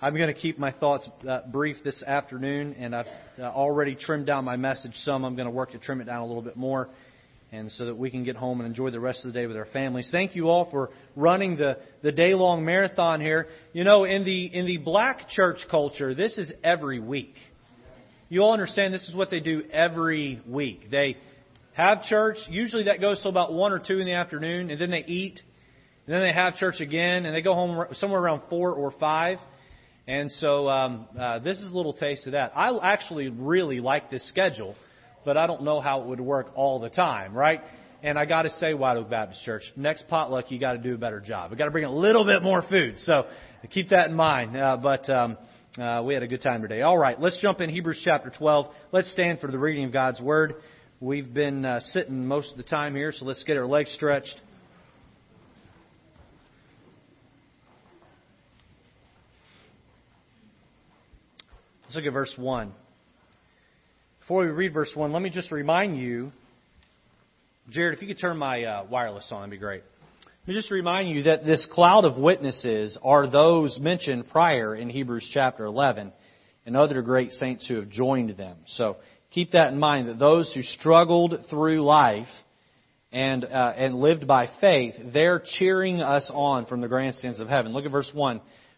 I'm going to keep my thoughts uh, brief this afternoon, and I've uh, already trimmed down my message some. I'm going to work to trim it down a little bit more, and so that we can get home and enjoy the rest of the day with our families. Thank you all for running the, the day long marathon here. You know, in the in the black church culture, this is every week. You all understand this is what they do every week. They have church. Usually that goes till about one or two in the afternoon, and then they eat, and then they have church again, and they go home somewhere around four or five. And so um, uh, this is a little taste of that. I actually really like this schedule, but I don't know how it would work all the time, right? And I got to say, White Oak Baptist Church, next potluck you got to do a better job. We got to bring a little bit more food, so keep that in mind. Uh, but um, uh, we had a good time today. All right, let's jump in Hebrews chapter 12. Let's stand for the reading of God's Word. We've been uh, sitting most of the time here, so let's get our legs stretched. Let's look at verse 1. Before we read verse 1, let me just remind you, Jared, if you could turn my uh, wireless on, that'd be great. Let me just remind you that this cloud of witnesses are those mentioned prior in Hebrews chapter 11 and other great saints who have joined them. So keep that in mind that those who struggled through life and uh, and lived by faith, they're cheering us on from the grandstands of heaven. Look at verse one.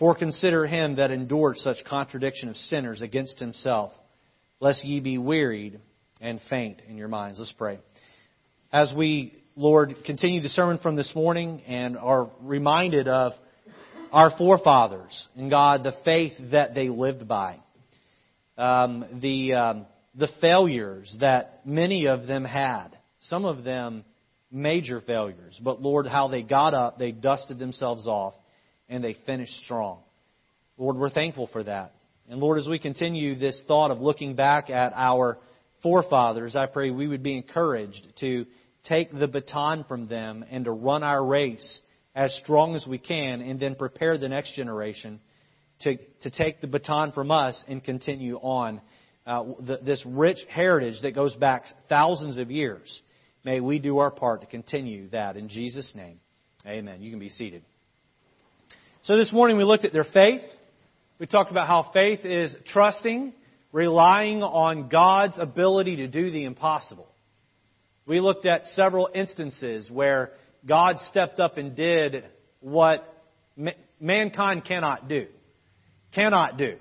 For consider him that endured such contradiction of sinners against himself, lest ye be wearied and faint in your minds. Let's pray. As we, Lord, continue the sermon from this morning and are reminded of our forefathers and God, the faith that they lived by, um, the um, the failures that many of them had. Some of them major failures. But Lord, how they got up, they dusted themselves off, and they finished strong. Lord, we're thankful for that. And Lord, as we continue this thought of looking back at our forefathers, I pray we would be encouraged to take the baton from them and to run our race as strong as we can and then prepare the next generation to, to take the baton from us and continue on uh, this rich heritage that goes back thousands of years. May we do our part to continue that in Jesus' name. Amen. You can be seated. So this morning we looked at their faith. We talked about how faith is trusting, relying on God's ability to do the impossible. We looked at several instances where God stepped up and did what mankind cannot do. Cannot do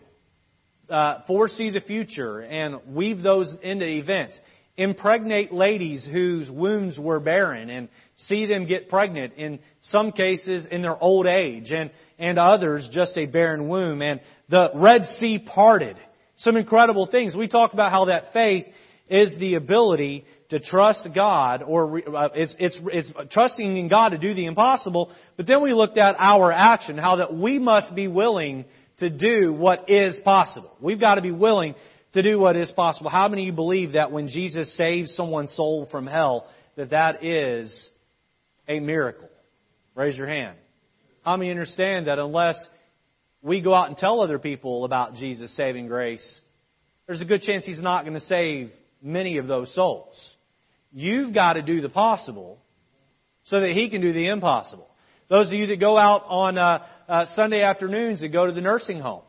uh, foresee the future and weave those into events. Impregnate ladies whose wombs were barren and see them get pregnant in some cases in their old age and, and others just a barren womb. And the Red Sea parted. Some incredible things. We talk about how that faith is the ability to trust God, or uh, it's, it's, it's trusting in God to do the impossible. But then we looked at our action, how that we must be willing to do what is possible. We've got to be willing to do what is possible. How many of you believe that when Jesus saves someone's soul from hell, that that is a miracle? Raise your hand. How many understand that unless we go out and tell other people about Jesus' saving grace, there's a good chance He's not going to save many of those souls. You've got to do the possible so that He can do the impossible. Those of you that go out on uh, uh, Sunday afternoons and go to the nursing home,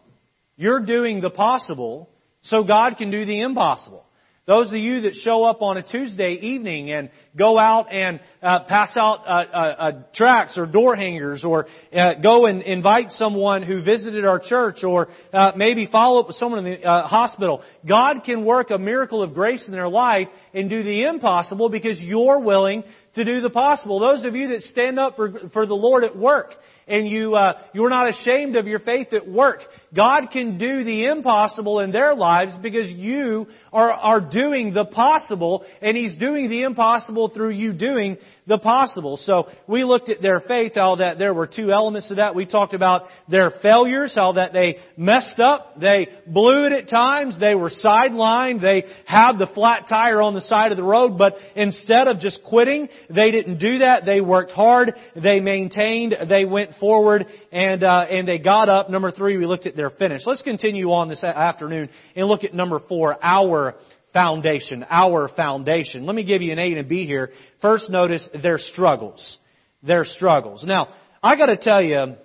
you're doing the possible so God can do the impossible. Those of you that show up on a Tuesday evening and go out and uh, pass out uh, uh, uh tracts or door hangers or uh, go and invite someone who visited our church or uh, maybe follow up with someone in the hospital, God can work a miracle of grace in their life and do the impossible because you're willing to do the possible. Those of you that stand up for, for the Lord at work and you, uh, you're not ashamed of your faith at work. God can do the impossible in their lives because you are, are doing the possible and He's doing the impossible through you doing the possible. So we looked at their faith, how that there were two elements to that. We talked about their failures, how that they messed up, they blew it at times, they were sidelined, they had the flat tire on the side of the road, but instead of just quitting, they didn't do that. They worked hard, they maintained, they went forward, and, uh, and they got up. Number three, we looked at their finish. Let's continue on this afternoon and look at number four, our foundation, our foundation. Let me give you an A and a B here. First, notice their struggles. Their struggles. Now, I gotta tell you,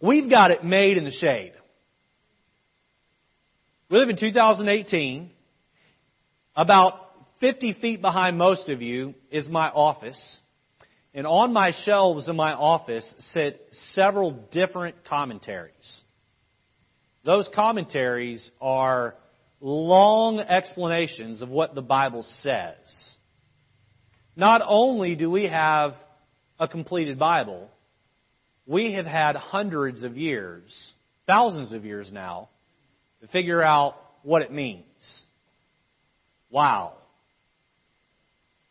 we've got it made in the shade. We live in 2018. About 50 feet behind most of you is my office. And on my shelves in my office sit several different commentaries. Those commentaries are long explanations of what the Bible says. Not only do we have a completed Bible, we have had hundreds of years, thousands of years now, to figure out what it means. Wow.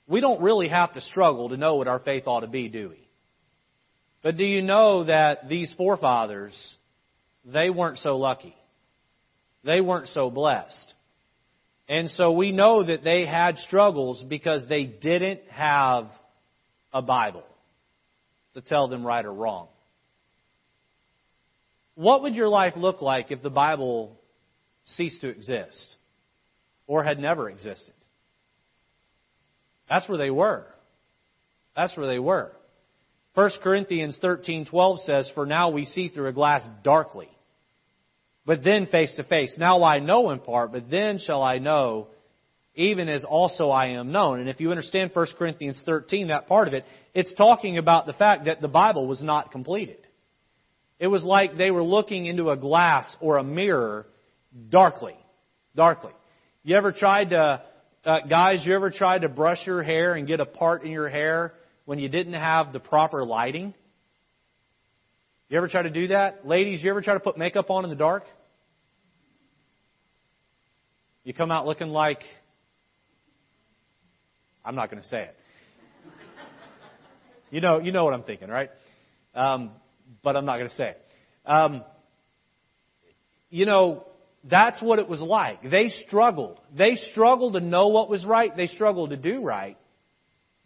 We don't really have to struggle to know what our faith ought to be, do we? But do you know that these forefathers, they weren't so lucky? They weren't so blessed. And so we know that they had struggles because they didn't have a Bible to tell them right or wrong. What would your life look like if the Bible ceased to exist or had never existed? That's where they were. That's where they were. 1 Corinthians 13:12 says, "For now we see through a glass darkly, but then face to face. Now I know in part, but then shall I know, even as also I am known. And if you understand 1 Corinthians 13, that part of it, it's talking about the fact that the Bible was not completed. It was like they were looking into a glass or a mirror darkly. Darkly. You ever tried to, uh, guys, you ever tried to brush your hair and get a part in your hair when you didn't have the proper lighting? You ever try to do that? Ladies, you ever try to put makeup on in the dark? You come out looking like. I'm not going to say it. You know, you know what I'm thinking, right? Um, but I'm not going to say it. Um, you know, that's what it was like. They struggled. They struggled to know what was right. They struggled to do right.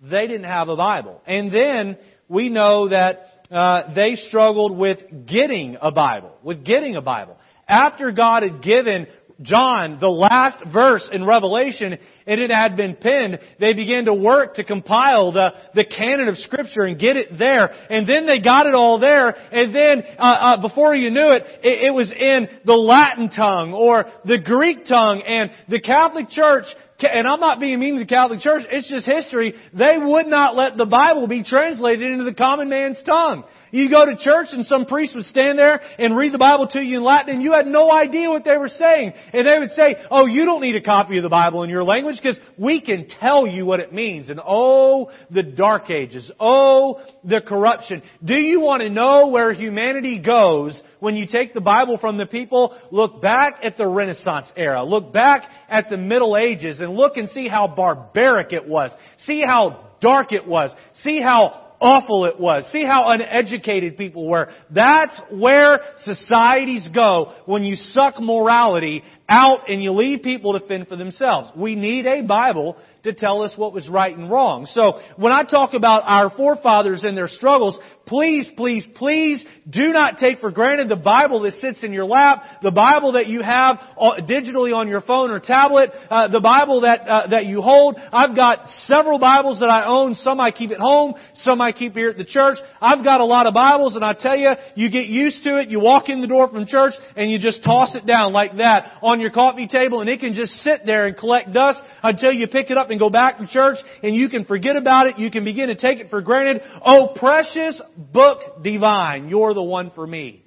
They didn't have a Bible. And then we know that uh, they struggled with getting a Bible, with getting a Bible. After God had given John, the last verse in Revelation, and it had been penned, they began to work to compile the, the canon of Scripture and get it there. And then they got it all there, and then, uh, uh, before you knew it, it, it was in the Latin tongue or the Greek tongue, and the Catholic Church and I'm not being mean to the Catholic Church, it's just history, they would not let the Bible be translated into the common man's tongue. You go to church and some priest would stand there and read the Bible to you in Latin and you had no idea what they were saying. And they would say, oh, you don't need a copy of the Bible in your language because we can tell you what it means. And oh, the dark ages. Oh, the corruption. Do you want to know where humanity goes when you take the Bible from the people? Look back at the Renaissance era. Look back at the Middle Ages and look and see how barbaric it was. See how dark it was. See how awful it was. See how uneducated people were. That's where societies go when you suck morality out and you leave people to fend for themselves. We need a Bible to tell us what was right and wrong. So when I talk about our forefathers and their struggles, please, please, please do not take for granted the Bible that sits in your lap, the Bible that you have uh, digitally on your phone or tablet, uh, the Bible that uh, that you hold. I've got several Bibles that I own. Some I keep at home, some I keep here at the church. I've got a lot of Bibles, and I tell you, you get used to it. You walk in the door from church, and you just toss it down like that on your coffee table, and it can just sit there and collect dust until you pick it up and go back to church and you can forget about it. You can begin to take it for granted. Oh, precious book divine, you're the one for me.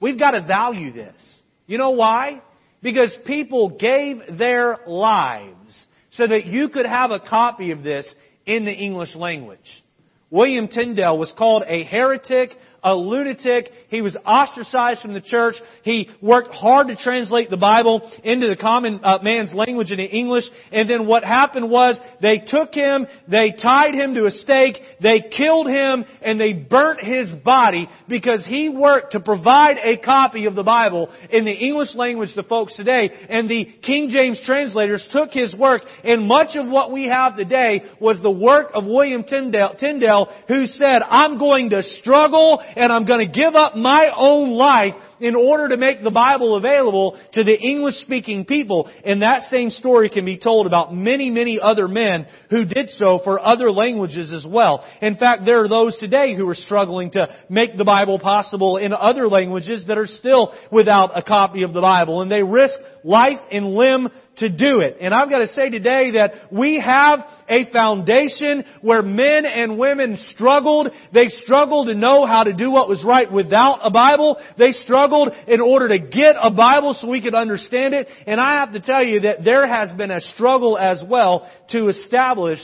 We've got to value this. You know why? Because people gave their lives so that you could have a copy of this in the English language. William Tyndale was called a heretic, a lunatic. He was ostracized from the church. He worked hard to translate the Bible into the common uh, man's language into English. And then what happened was they took him, they tied him to a stake, they killed him, and they burnt his body because he worked to provide a copy of the Bible in the English language to folks today. And the King James translators took his work, and much of what we have today was the work of William Tyndale, Tyndale who said, I'm going to struggle and I'm going to give up my own life in order to make the Bible available to the English speaking people. And that same story can be told about many, many other men who did so for other languages as well. In fact, there are those today who are struggling to make the Bible possible in other languages that are still without a copy of the Bible. And they risk life and limb to do it. And I've got to say today that we have a foundation where men and women struggled. They struggled to know how to do what was right without a Bible. They struggled in order to get a Bible so we could understand it. And I have to tell you that there has been a struggle as well to establish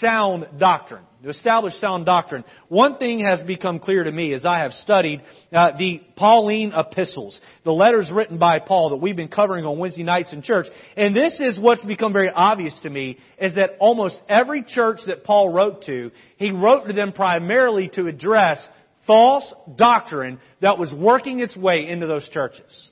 sound doctrine to establish sound doctrine. One thing has become clear to me as I have studied uh, the Pauline epistles, the letters written by Paul that we've been covering on Wednesday nights in church. And this is what's become very obvious to me is that almost every church that Paul wrote to, he wrote to them primarily to address false doctrine that was working its way into those churches.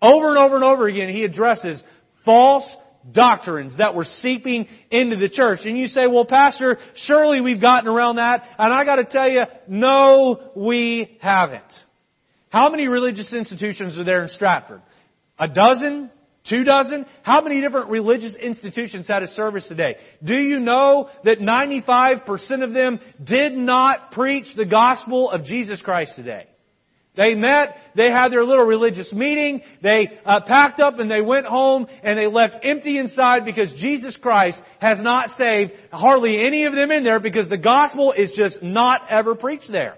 Over and over and over again, he addresses false doctrines that were seeping into the church. And you say, well, Pastor, surely we've gotten around that. And I gotta tell you, no, we haven't. How many religious institutions are there in Stratford? A dozen? Two dozen? How many different religious institutions had a service today? Do you know that 95% of them did not preach the gospel of Jesus Christ today? They met, they had their little religious meeting, they uh, packed up and they went home and they left empty inside because Jesus Christ has not saved hardly any of them in there because the gospel is just not ever preached there.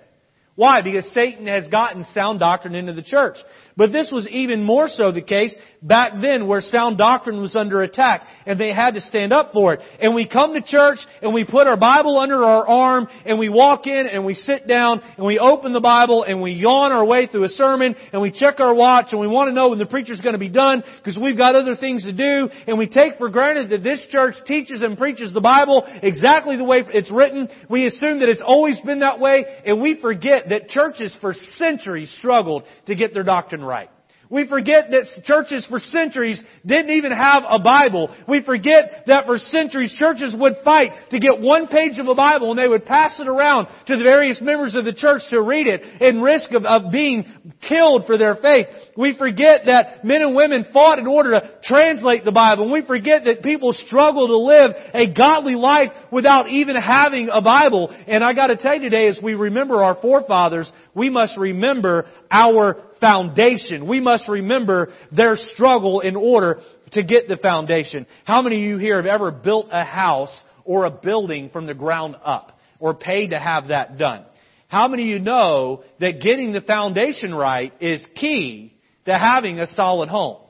Why? Because Satan has gotten sound doctrine into the church. But this was even more so the case back then where sound doctrine was under attack and they had to stand up for it. And we come to church and we put our Bible under our arm and we walk in and we sit down and we open the Bible and we yawn our way through a sermon and we check our watch and we want to know when the preacher's going to be done because we've got other things to do and we take for granted that this church teaches and preaches the Bible exactly the way it's written. We assume that it's always been that way and we forget that churches for centuries struggled to get their doctrine right. We forget that churches for centuries didn't even have a Bible. We forget that for centuries churches would fight to get one page of a Bible and they would pass it around to the various members of the church to read it in risk of, of being killed for their faith. We forget that men and women fought in order to translate the Bible. And we forget that people struggle to live a godly life without even having a Bible. And I gotta tell you today, as we remember our forefathers, we must remember our foundation. We must remember their struggle in order to get the foundation. How many of you here have ever built a house or a building from the ground up or paid to have that done? How many of you know that getting the foundation right is key to having a solid home?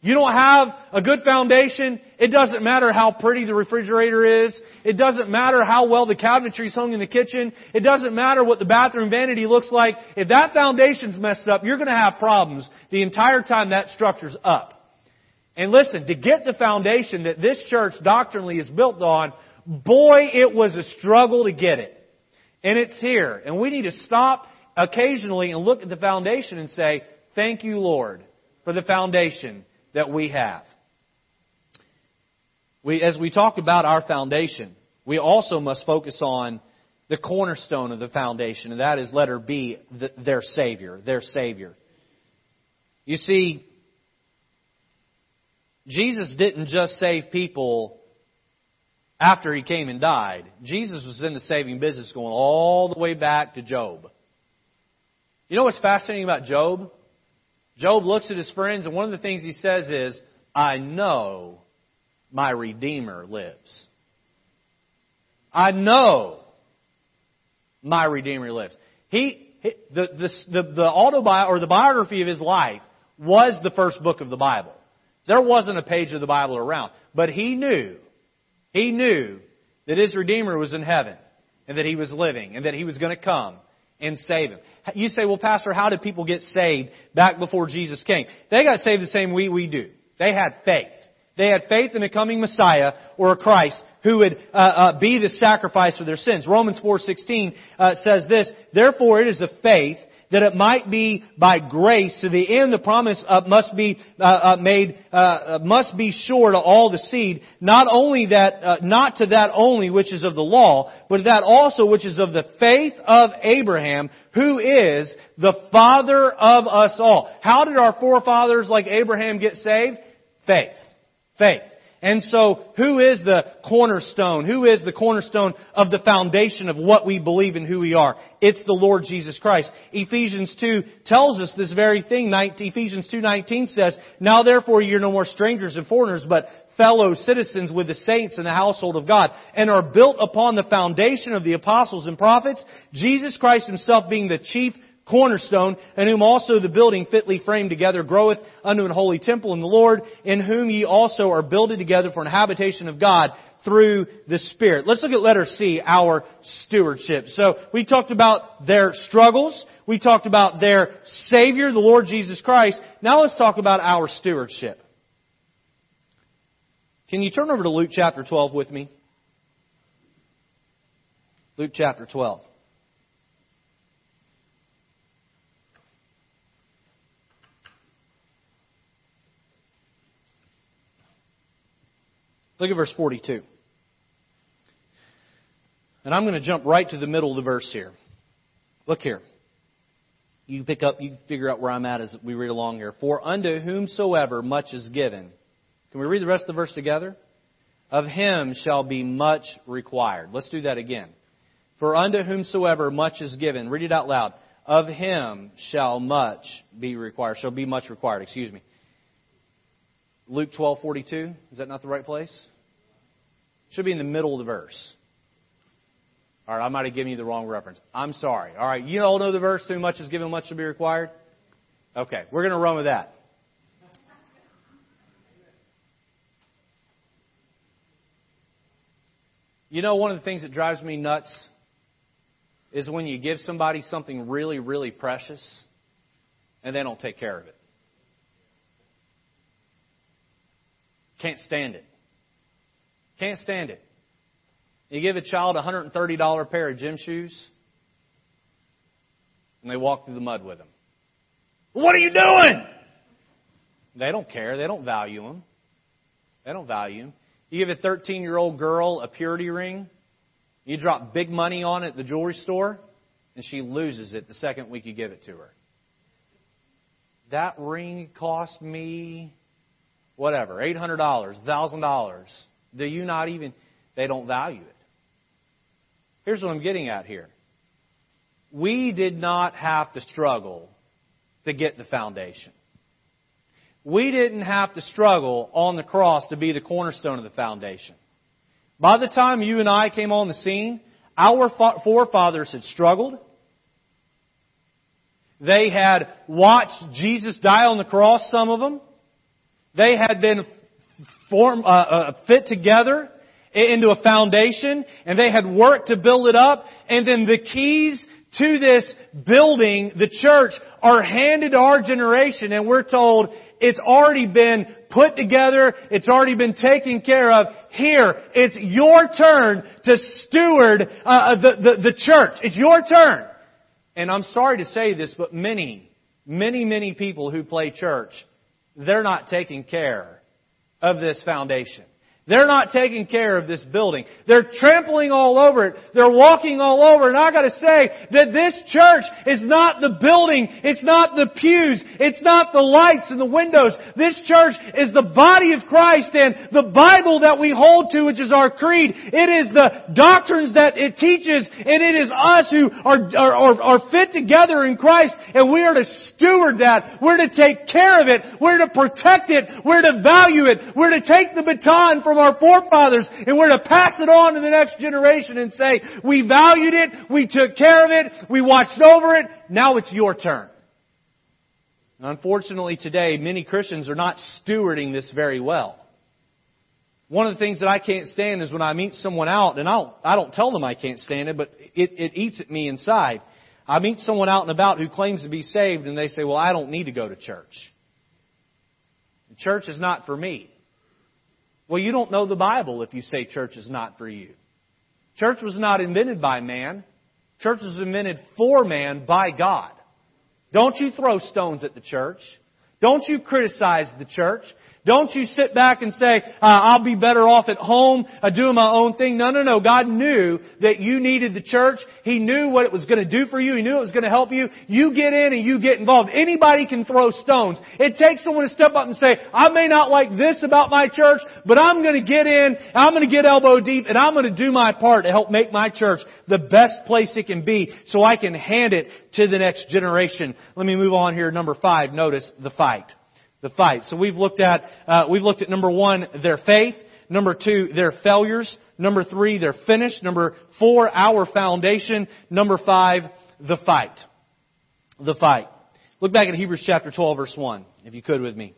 You don't have a good foundation. It doesn't matter how pretty the refrigerator is. It doesn't matter how well the cabinetry is hung in the kitchen. It doesn't matter what the bathroom vanity looks like. If that foundation's messed up, you're going to have problems the entire time that structure's up. And listen, to get the foundation that this church doctrinally is built on, boy, it was a struggle to get it. And it's here. And we need to stop occasionally and look at the foundation and say, thank you, Lord, for the foundation that we have. We, as we talk about our foundation, we also must focus on the cornerstone of the foundation, and that is letter B, the, their Savior, their Savior. You see, Jesus didn't just save people after he came and died. Jesus was in the saving business going all the way back to Job. You know what's fascinating about Job? Job looks at his friends, and one of the things he says is, I know my Redeemer lives. I know my Redeemer lives. He, he the, the, the, the autobi- or the biography of his life was the first book of the Bible. There wasn't a page of the Bible around. But he knew, he knew that his Redeemer was in heaven and that he was living and that he was going to come and save him. You say, well, Pastor, how did people get saved back before Jesus came? They got saved the same way we do. They had faith. They had faith in a coming Messiah or a Christ who would uh, uh, be the sacrifice for their sins. Romans 4:16 uh, says this: Therefore, it is of faith that it might be by grace to the end the promise uh, must be uh, uh, made must be sure to all the seed not only that not to that only which is of the law but that also which is of the faith of Abraham who is the father of us all. How did our forefathers like Abraham get saved? Faith faith and so, who is the cornerstone? Who is the cornerstone of the foundation of what we believe and who we are? It's the Lord Jesus Christ. Ephesians 2 tells us this very thing. Ephesians 2.19 says, Now therefore you're no more strangers and foreigners, but fellow citizens with the saints in the household of God, and are built upon the foundation of the apostles and prophets, Jesus Christ himself being the chief cornerstone, in whom also the building fitly framed together groweth unto an holy temple in the Lord, in whom ye also are builded together for an habitation of God through the Spirit. Let's look at letter C, our stewardship. So we talked about their struggles. We talked about their Savior, the Lord Jesus Christ. Now let's talk about our stewardship. Can you turn over to Luke chapter 12 with me? Luke chapter 12. Look at verse 42. And I'm going to jump right to the middle of the verse here. Look here. You pick up, you figure out where I'm at as we read along here. For unto whomsoever much is given. Can we read the rest of the verse together? Of him shall be much required. Let's do that again. For unto whomsoever much is given. Read it out loud. Of him shall much be required. Shall be much required. Excuse me. Luke 12:42. Is that not the right place? Should be in the middle of the verse. All right, I might have given you the wrong reference. I'm sorry. All right, you all know the verse, too much is given, much to be required? Okay, we're going to run with that. You know, one of the things that drives me nuts is when you give somebody something really, really precious and they don't take care of it. Can't stand it. Can't stand it. You give a child a $130 pair of gym shoes, and they walk through the mud with them. What are you doing? They don't care. They don't value them. They don't value them. You give a 13 year old girl a purity ring, you drop big money on it at the jewelry store, and she loses it the second week you give it to her. That ring cost me whatever, $800, $1,000. Do you not even, they don't value it. Here's what I'm getting at here. We did not have to struggle to get the foundation. We didn't have to struggle on the cross to be the cornerstone of the foundation. By the time you and I came on the scene, our forefathers had struggled. They had watched Jesus die on the cross, some of them. They had been form, uh, uh, fit together into a foundation, and they had worked to build it up, and then the keys to this building, the church, are handed to our generation, and we're told it's already been put together, it's already been taken care of. Here, it's your turn to steward uh, uh the, the, the church. It's your turn. And I'm sorry to say this, but many, many, many people who play church they're not taking care of this foundation. They're not taking care of this building. They're trampling all over it. They're walking all over. And I gotta say that this church is not the building. It's not the pews. It's not the lights and the windows. This church is the body of Christ and the Bible that we hold to, which is our creed. It is the doctrines that it teaches and it is us who are, are, are fit together in Christ and we are to steward that. We're to take care of it. We're to protect it. We're to value it. We're to take the baton from our forefathers and we're to pass it on to the next generation and say, we valued it, we took care of it, we watched over it, now it's your turn. Unfortunately today, many Christians are not stewarding this very well. One of the things that I can't stand is when I meet someone out, and I don't, I don't tell them I can't stand it, but it, it eats at me inside. I meet someone out and about who claims to be saved, and they say, well, I don't need to go to church. Church is not for me. Well, you don't know the Bible if you say church is not for you. Church was not invented by man. Church was invented for man by God. Don't you throw stones at the church. Don't you criticize the church. Don't you sit back and say, uh, I'll be better off at home uh, doing my own thing. No, no, no. God knew that you needed the church. He knew what it was going to do for you. He knew it was going to help you. You get in and you get involved. Anybody can throw stones. It takes someone to step up and say, I may not like this about my church, but I'm going to get in, I'm going to get elbow deep, and I'm going to do my part to help make my church the best place it can be so I can hand it to the next generation. Let me move on here. Number five. Notice the fight the fight. So we've looked at, uh, we've looked at number one, their faith. Number two, their failures. Number three, their finish. Number four, our foundation. Number five, the fight. The fight. Look back at Hebrews chapter 12 verse 1, if you could with me.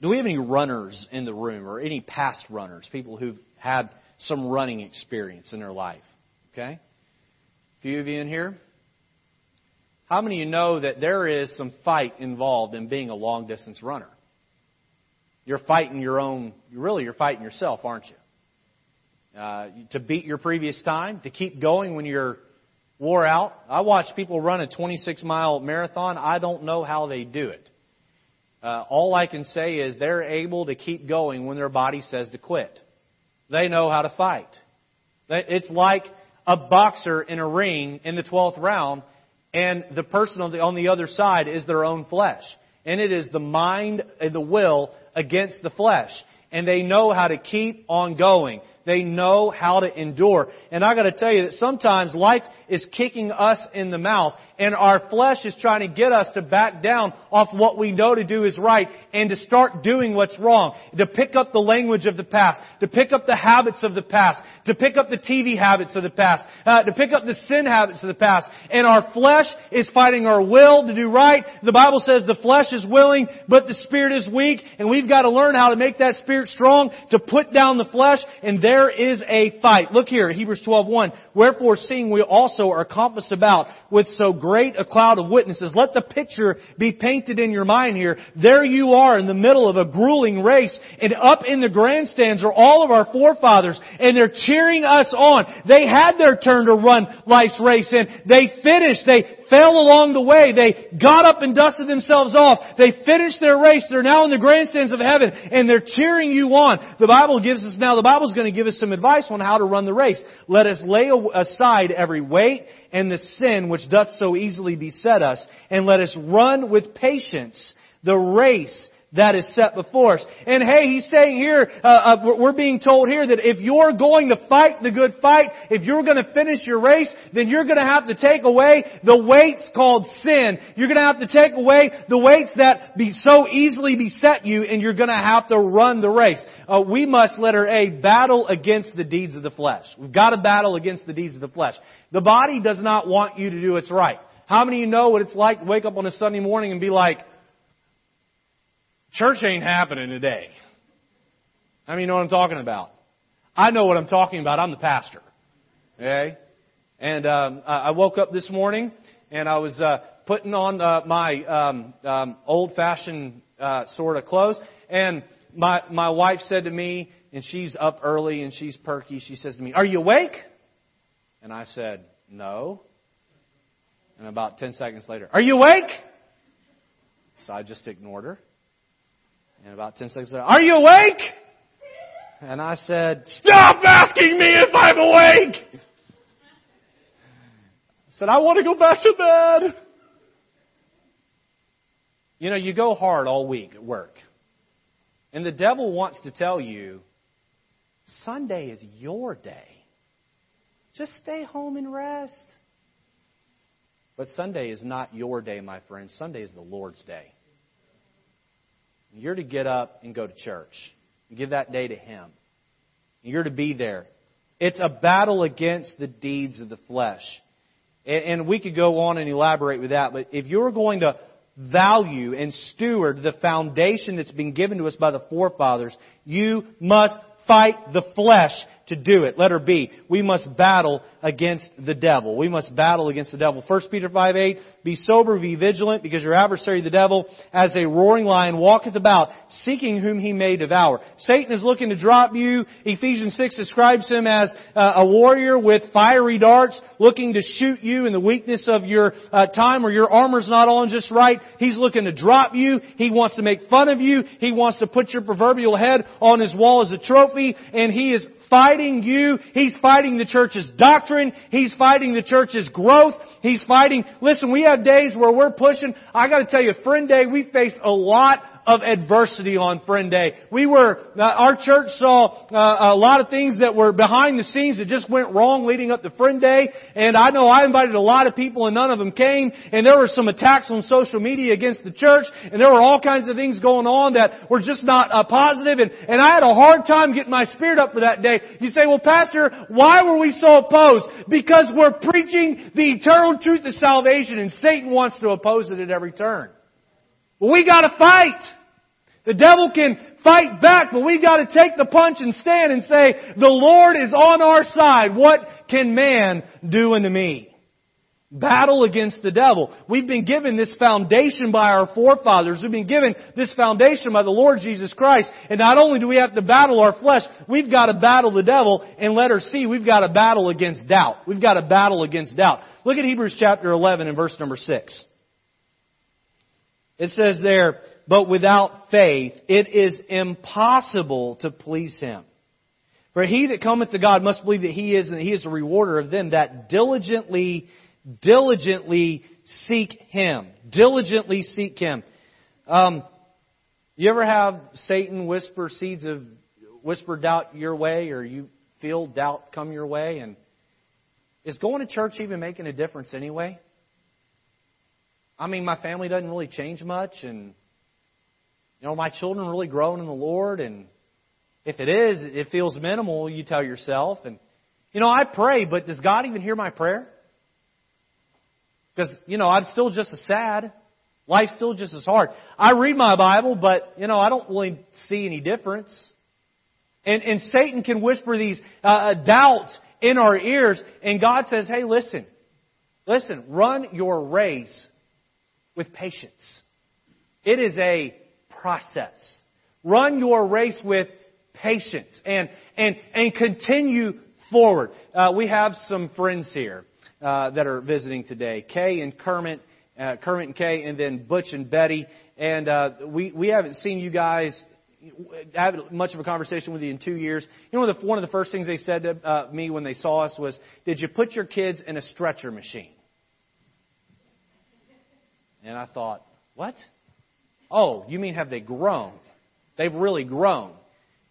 Do we have any runners in the room or any past runners, people who've had some running experience in their life? Okay? A few of you in here? How many of you know that there is some fight involved in being a long distance runner? You're fighting your own, really, you're fighting yourself, aren't you? Uh, to beat your previous time, to keep going when you're wore out. I watch people run a 26 mile marathon. I don't know how they do it. Uh, all I can say is they're able to keep going when their body says to quit. They know how to fight. It's like a boxer in a ring in the 12th round and the person on the, on the other side is their own flesh. And it is the mind and the will against the flesh. And they know how to keep on going. They know how to endure. And I gotta tell you that sometimes life is kicking us in the mouth and our flesh is trying to get us to back down off what we know to do is right and to start doing what's wrong. To pick up the language of the past. To pick up the habits of the past. To pick up the TV habits of the past. Uh, to pick up the sin habits of the past. And our flesh is fighting our will to do right. The Bible says the flesh is willing, but the spirit is weak. And we've got to learn how to make that spirit strong to put down the flesh and there there is a fight. Look here, Hebrews 12:1. Wherefore, seeing we also are compassed about with so great a cloud of witnesses, let the picture be painted in your mind here. There you are in the middle of a grueling race, and up in the grandstands are all of our forefathers, and they're cheering us on. They had their turn to run life's race, and they finished. They fell along the way. They got up and dusted themselves off. They finished their race. They're now in the grandstands of heaven, and they're cheering you on. The Bible gives us now. The Bible's going to give us some advice on how to run the race. Let us lay aside every weight and the sin which doth so easily beset us, and let us run with patience the race that is set before us. And hey, he's saying here, uh, uh, we're being told here that if you're going to fight the good fight, if you're going to finish your race, then you're going to have to take away the weights called sin. You're going to have to take away the weights that be so easily beset you, and you're going to have to run the race. Uh, we must, letter A, battle against the deeds of the flesh. We've got to battle against the deeds of the flesh. The body does not want you to do its right. How many of you know what it's like to wake up on a Sunday morning and be like, Church ain't happening today. I mean, you know what I'm talking about. I know what I'm talking about. I'm the pastor. Okay? And um, I woke up this morning and I was uh, putting on uh, my um, um, old-fashioned uh, sort of clothes, and my my wife said to me, and she's up early and she's perky. She says to me, "Are you awake?" And I said, "No." And about ten seconds later, "Are you awake?" So I just ignored her. And about 10 seconds later, are you awake? And I said, stop asking me if I'm awake! I said, I want to go back to bed. You know, you go hard all week at work. And the devil wants to tell you, Sunday is your day. Just stay home and rest. But Sunday is not your day, my friend. Sunday is the Lord's day. You're to get up and go to church. Give that day to Him. You're to be there. It's a battle against the deeds of the flesh. And we could go on and elaborate with that, but if you're going to value and steward the foundation that's been given to us by the forefathers, you must fight the flesh to do it. Letter B, we must battle against the devil. We must battle against the devil. 1 Peter 5 8, be sober, be vigilant, because your adversary, the devil, as a roaring lion, walketh about, seeking whom he may devour. Satan is looking to drop you. Ephesians 6 describes him as uh, a warrior with fiery darts, looking to shoot you in the weakness of your uh, time or your armor's not on just right. He's looking to drop you. He wants to make fun of you. He wants to put your proverbial head on his wall as a trophy, and he is fighting you. He's fighting the church's doctrine. He's fighting the church's growth. He's fighting, listen, we have days where we're pushing. I gotta tell you, Friend Day, we faced a lot of adversity on Friend Day. We were, uh, our church saw uh, a lot of things that were behind the scenes that just went wrong leading up to Friend Day. And I know I invited a lot of people and none of them came. And there were some attacks on social media against the church. And there were all kinds of things going on that were just not uh, positive. And, and I had a hard time getting my spirit up for that day. You say, well Pastor, why were we so opposed? Because we're preaching the eternal truth of salvation and Satan wants to oppose it at every turn. We gotta fight. The devil can fight back, but we gotta take the punch and stand and say, the Lord is on our side. What can man do unto me? Battle against the devil. We've been given this foundation by our forefathers. We've been given this foundation by the Lord Jesus Christ. And not only do we have to battle our flesh, we've got to battle the devil. And let her see we've got to battle against doubt. We've got to battle against doubt. Look at Hebrews chapter 11 and verse number 6. It says there, but without faith, it is impossible to please Him. For he that cometh to God must believe that He is, and He is a rewarder of them that diligently, diligently seek Him. Diligently seek Him. Um, you ever have Satan whisper seeds of whisper doubt your way, or you feel doubt come your way, and is going to church even making a difference anyway? I mean, my family doesn't really change much, and you know, my children really growing in the Lord, and if it is, it feels minimal, you tell yourself. And, you know, I pray, but does God even hear my prayer? Because, you know, I'm still just as sad. Life's still just as hard. I read my Bible, but, you know, I don't really see any difference. And, and Satan can whisper these uh, uh doubts in our ears, and God says, hey, listen, listen, run your race with patience. It is a process. Run your race with patience and, and, and continue forward. Uh, we have some friends here uh, that are visiting today. Kay and Kermit, uh, Kermit and Kay, and then Butch and Betty. And uh, we, we haven't seen you guys have much of a conversation with you in two years. You know, one of the first things they said to uh, me when they saw us was, "Did you put your kids in a stretcher machine?" And I thought, "What?" Oh, you mean have they grown? They've really grown.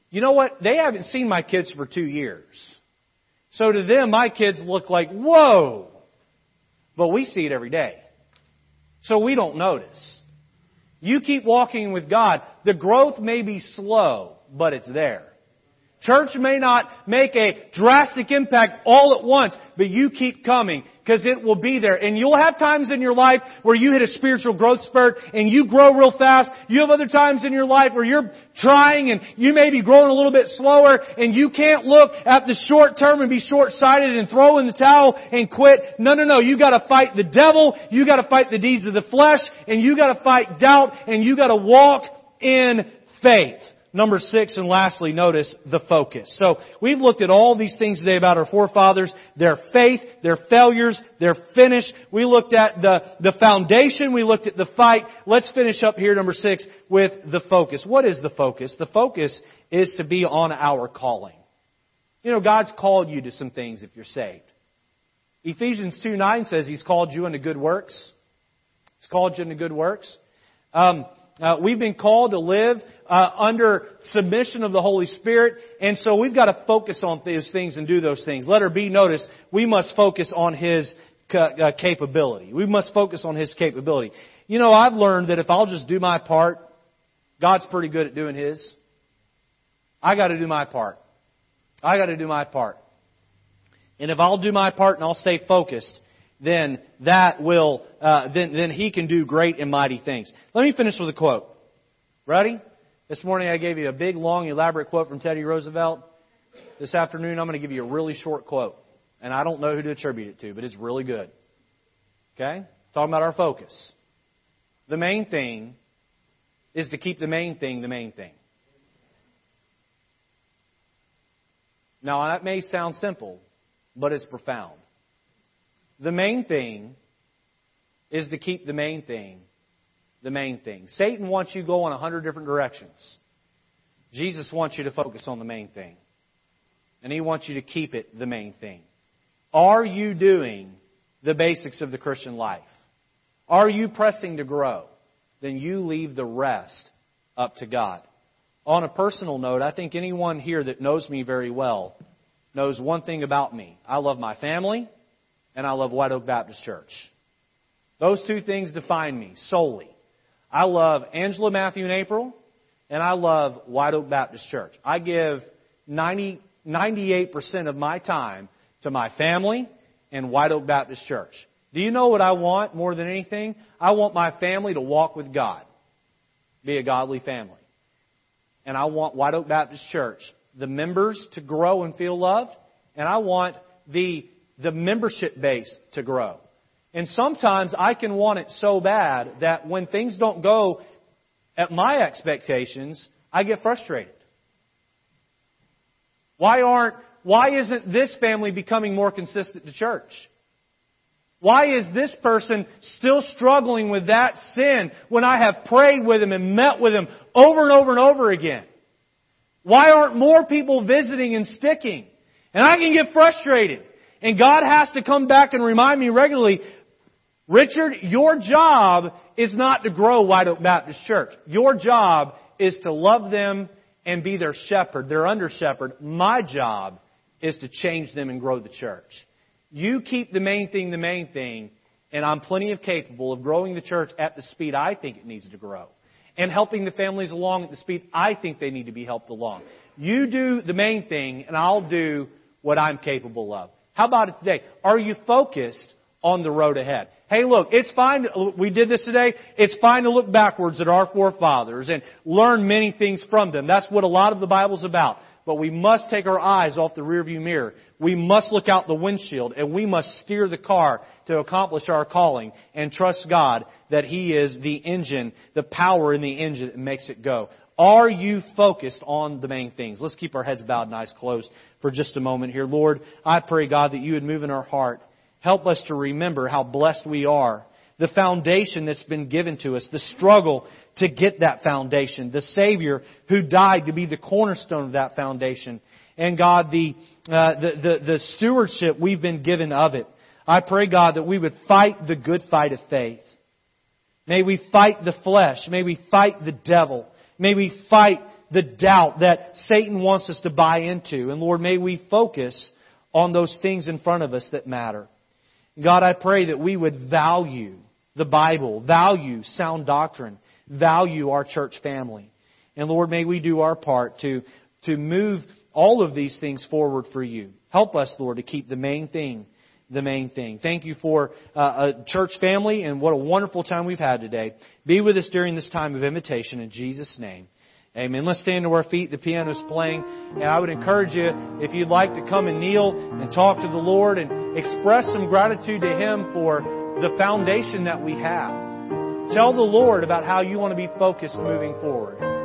You know what? They haven't seen my kids for two years. So to them, my kids look like, whoa! But we see it every day. So we don't notice. You keep walking with God. The growth may be slow, but it's there. Church may not make a drastic impact all at once, but you keep coming because it will be there. And you'll have times in your life where you hit a spiritual growth spurt and you grow real fast. You have other times in your life where you're trying and you may be growing a little bit slower and you can't look at the short term and be short-sighted and throw in the towel and quit. No, no, no. You gotta fight the devil. You gotta fight the deeds of the flesh and you gotta fight doubt and you gotta walk in faith. Number six, and lastly, notice the focus. So we've looked at all these things today about our forefathers, their faith, their failures, their finish. We looked at the, the foundation, we looked at the fight. Let's finish up here, number six, with the focus. What is the focus? The focus is to be on our calling. You know, God's called you to some things if you're saved. Ephesians 2 9 says He's called you into good works. He's called you into good works. Um, uh, we've been called to live uh, under submission of the Holy Spirit, and so we've got to focus on those things and do those things. Letter B, notice we must focus on His uh, capability. We must focus on His capability. You know, I've learned that if I'll just do my part, God's pretty good at doing His. I got to do my part. I got to do my part. And if I'll do my part and I'll stay focused, then that will, uh, then, then he can do great and mighty things. Let me finish with a quote. Ready? This morning I gave you a big, long, elaborate quote from Teddy Roosevelt. This afternoon I'm going to give you a really short quote. And I don't know who to attribute it to, but it's really good. Okay? Talking about our focus. The main thing is to keep the main thing the main thing. Now, that may sound simple, but it's profound. The main thing is to keep the main thing the main thing. Satan wants you going a hundred different directions. Jesus wants you to focus on the main thing. And he wants you to keep it the main thing. Are you doing the basics of the Christian life? Are you pressing to grow? Then you leave the rest up to God. On a personal note, I think anyone here that knows me very well knows one thing about me. I love my family and I love White Oak Baptist Church. Those two things define me solely. I love Angela, Matthew, and April, and I love White Oak Baptist Church. I give 90, 98% of my time to my family and White Oak Baptist Church. Do you know what I want more than anything? I want my family to walk with God, be a godly family. And I want White Oak Baptist Church, the members to grow and feel loved, and I want the, the membership base to grow. And sometimes I can want it so bad that when things don't go at my expectations, I get frustrated. Why aren't, why isn't this family becoming more consistent to church? Why is this person still struggling with that sin when I have prayed with him and met with him over and over and over again? Why aren't more people visiting and sticking? And I can get frustrated. And God has to come back and remind me regularly, Richard, your job is not to grow White Oak Baptist Church. Your job is to love them and be their shepherd, their under shepherd. My job is to change them and grow the church. You keep the main thing the main thing, and I'm plenty of capable of growing the church at the speed I think it needs to grow. And helping the families along at the speed I think they need to be helped along. You do the main thing, and I'll do what I'm capable of. How about it today? Are you focused on the road ahead? Hey, look, it's fine. We did this today. It's fine to look backwards at our forefathers and learn many things from them. That's what a lot of the Bible's about. But we must take our eyes off the rearview mirror. We must look out the windshield and we must steer the car to accomplish our calling and trust God that He is the engine, the power in the engine that makes it go. Are you focused on the main things? Let's keep our heads bowed and eyes closed for just a moment here. Lord, I pray, God, that you would move in our heart. Help us to remember how blessed we are the foundation that's been given to us, the struggle to get that foundation, the Savior who died to be the cornerstone of that foundation, and God, the, uh, the, the, the stewardship we've been given of it. I pray, God, that we would fight the good fight of faith. May we fight the flesh. May we fight the devil. May we fight the doubt that Satan wants us to buy into. And Lord, may we focus on those things in front of us that matter. God, I pray that we would value the Bible, value sound doctrine, value our church family. And Lord, may we do our part to, to move all of these things forward for you. Help us, Lord, to keep the main thing the main thing. Thank you for uh, a church family and what a wonderful time we've had today. Be with us during this time of invitation in Jesus' name. Amen. Let's stand to our feet. The piano's playing. And I would encourage you, if you'd like to come and kneel and talk to the Lord and express some gratitude to Him for the foundation that we have. Tell the Lord about how you want to be focused moving forward.